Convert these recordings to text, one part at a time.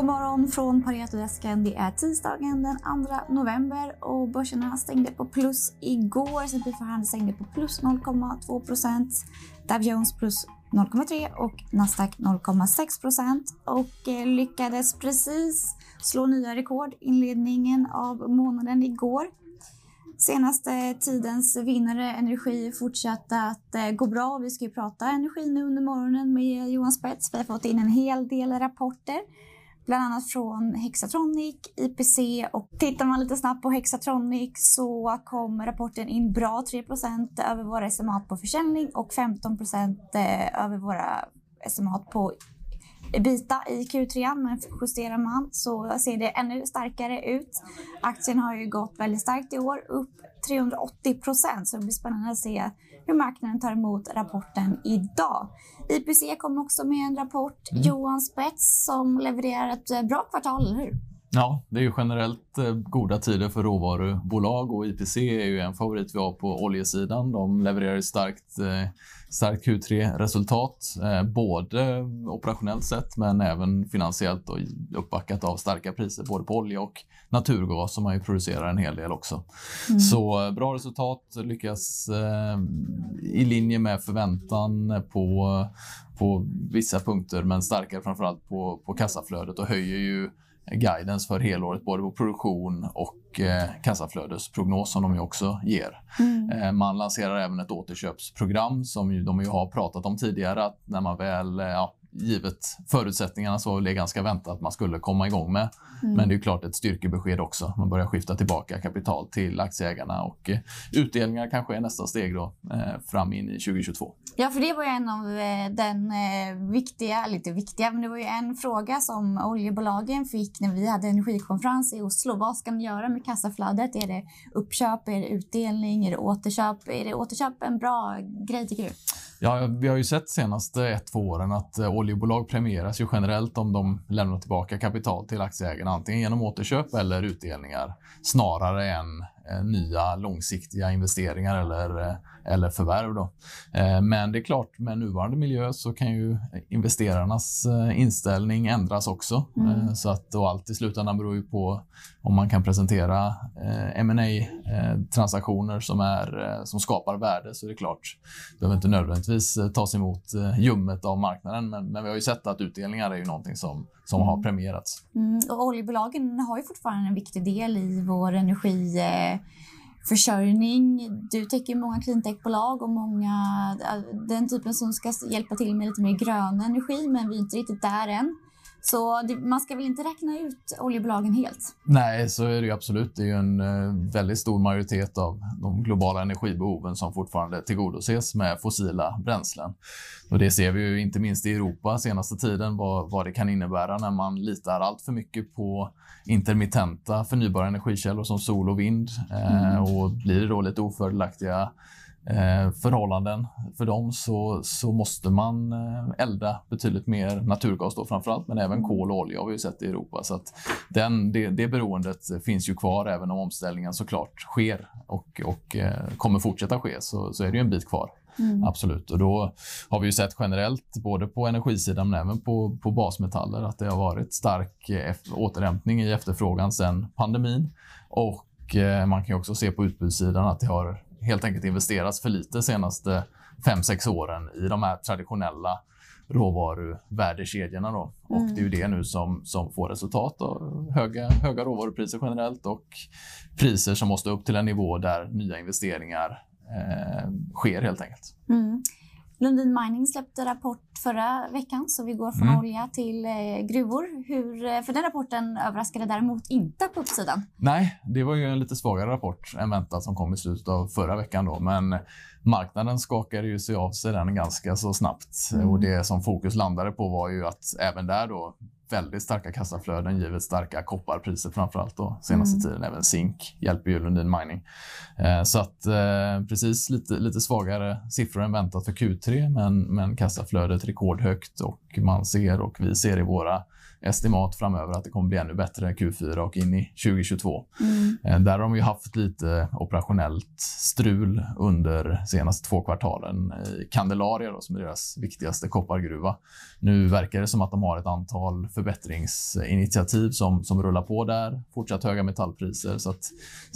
God morgon från Paretodesken. Det är tisdagen den 2 november och börserna stängde på plus igår. S&P 500 stängde på plus 0,2 procent. Dow Jones plus 0,3 och Nasdaq 0,6 procent och eh, lyckades precis slå nya rekord inledningen av månaden igår. Senaste tidens vinnare Energi fortsatte att eh, gå bra. Vi ska ju prata energi nu under morgonen med Johan Spets. Vi har fått in en hel del rapporter bland annat från Hexatronic, IPC och tittar man lite snabbt på Hexatronic så kom rapporten in bra 3% över våra estimat på försäljning och 15% eh, över våra estimat på ebita i Q3, men justerar man så ser det ännu starkare ut. Aktien har ju gått väldigt starkt i år, upp 380 procent, så det blir spännande att se hur marknaden tar emot rapporten idag. IPC kom också med en rapport, mm. Johan Spets, som levererar ett eh, bra kvartal, eller hur? Ja, det är ju generellt eh, goda tider för råvarubolag och IPC är ju en favorit vi har på oljesidan. De levererar starkt, eh, starkt Q3-resultat, eh, både operationellt sett men även finansiellt och uppbackat av starka priser både på olja och naturgas som man ju producerar en hel del också. Mm. Så bra resultat, lyckas i linje med förväntan på, på vissa punkter men starkare framförallt på, på kassaflödet och höjer ju guidance för helåret både på produktion och eh, kassaflödesprognos som de också ger. Mm. Eh, man lanserar även ett återköpsprogram som ju, de ju har pratat om tidigare att när man väl eh, ja, givet förutsättningarna så är det ganska väntat att man skulle komma igång med. Mm. Men det är klart ett styrkebesked också. Man börjar skifta tillbaka kapital till aktieägarna och eh, utdelningar kanske är nästa steg då eh, fram in i 2022. Ja, för det var ju en av eh, den viktiga, lite viktiga, men det var ju en fråga som oljebolagen fick när vi hade energikonferens i Oslo. Vad ska ni göra med kassaflödet? Är det uppköp, är det utdelning, är det återköp? Är det återköp en bra grej tycker du? Ja, vi har ju sett senaste ett, två åren att eh, oljebolag premieras ju generellt om de lämnar tillbaka kapital till aktieägarna, antingen genom återköp eller utdelningar, snarare än nya långsiktiga investeringar eller eh, eller förvärv. Då. Eh, men det är klart, med nuvarande miljö så kan ju investerarnas eh, inställning ändras också. Mm. Eh, så att, och allt i slutändan beror ju på om man kan presentera eh, ma transaktioner som, som skapar värde så är det klart, det behöver inte nödvändigtvis tas emot ljummet av marknaden. Men, men vi har ju sett att utdelningar är ju någonting som, som mm. har premierats. Mm. Och oljebolagen har ju fortfarande en viktig del i vår energi försörjning. Du täcker många cleantechbolag och många, den typen som ska hjälpa till med lite mer grön energi, men vi är inte riktigt där än. Så det, man ska väl inte räkna ut oljebolagen helt? Nej, så är det ju absolut. Det är ju en eh, väldigt stor majoritet av de globala energibehoven som fortfarande tillgodoses med fossila bränslen. Och det ser vi ju inte minst i Europa senaste tiden vad, vad det kan innebära när man litar allt för mycket på intermittenta förnybara energikällor som sol och vind. Eh, mm. och blir då lite ofördelaktiga eh, förhållanden för dem så, så måste man eh, elda betydligt mer naturgas då framförallt, men även kol och olja har vi sett i Europa. Så att den, det, det beroendet finns ju kvar även om omställningen såklart sker och, och eh, kommer fortsätta ske så, så är det ju en bit kvar. Mm. Absolut. Och då har vi ju sett generellt, både på energisidan men även på, på basmetaller, att det har varit stark återhämtning i efterfrågan sedan pandemin. Och eh, man kan också se på utbudssidan att det har helt enkelt investerats för lite senaste 5-6 åren i de här traditionella råvaruvärdekedjorna. Då. Och mm. Det är ju det nu som, som får resultat. Av höga, höga råvarupriser generellt och priser som måste upp till en nivå där nya investeringar eh, sker helt enkelt. Mm. Lundin Mining släppte rapport förra veckan, så vi går från mm. olja till eh, gruvor. Hur, eh, för den rapporten överraskade däremot inte på uppsidan. Nej, det var ju en lite svagare rapport än väntat som kom i slutet av förra veckan. Då. Men marknaden skakade ju sig av sig den ganska så snabbt. Mm. Och Det som fokus landade på var ju att även där då väldigt starka kassaflöden givet starka kopparpriser framförallt då senaste mm. tiden. Även zink hjälper ju Lundin Mining. Eh, så att eh, precis lite, lite svagare siffror än väntat för Q3 men, men kassaflödet rekordhögt och man ser och vi ser i våra estimat framöver att det kommer bli ännu bättre Q4 och in i 2022. Mm. Där har de ju haft lite operationellt strul under senaste två kvartalen i Candelaria då, som är deras viktigaste koppargruva. Nu verkar det som att de har ett antal förbättringsinitiativ som, som rullar på där. Fortsatt höga metallpriser så att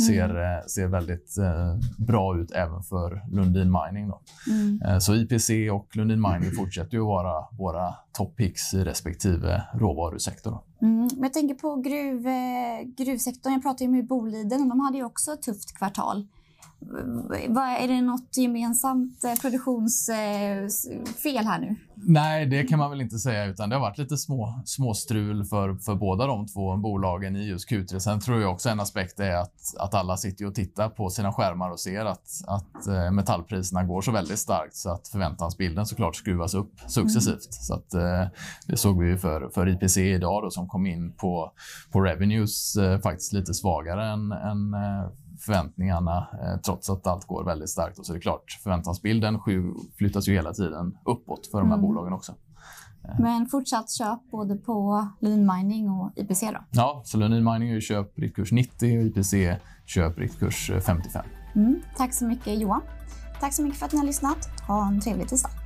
ser, mm. ser väldigt eh, bra ut även för Lundin Mining. Då. Mm. Eh, så IPC och Lundin Mining fortsätter ju att vara våra toppicks i respektive råvarusektor. Mm, men jag tänker på gruv, eh, gruvsektorn. Jag pratade ju med Boliden och de hade ju också ett tufft kvartal. Är det något gemensamt eh, produktionsfel här nu? Nej, det kan man väl inte säga, utan det har varit lite små, små strul för, för båda de två bolagen i just Q3. Sen tror jag också en aspekt är att, att alla sitter och tittar på sina skärmar och ser att, att eh, metallpriserna går så väldigt starkt så att förväntansbilden såklart skruvas upp successivt. Mm. Så att, eh, det såg vi för, för IPC idag då, som kom in på, på revenues faktiskt lite svagare än, än förväntningarna eh, trots att allt går väldigt starkt. Och så är det klart, förväntansbilden flyttas ju hela tiden uppåt för de här mm. bolagen också. Eh. Men fortsatt köp både på Lean Mining och IPC då? Ja, så Lean Mining är köp riktkurs 90 och IPC köp riktkurs 55. Mm, tack så mycket Johan. Tack så mycket för att ni har lyssnat. Ha en trevlig tisdag.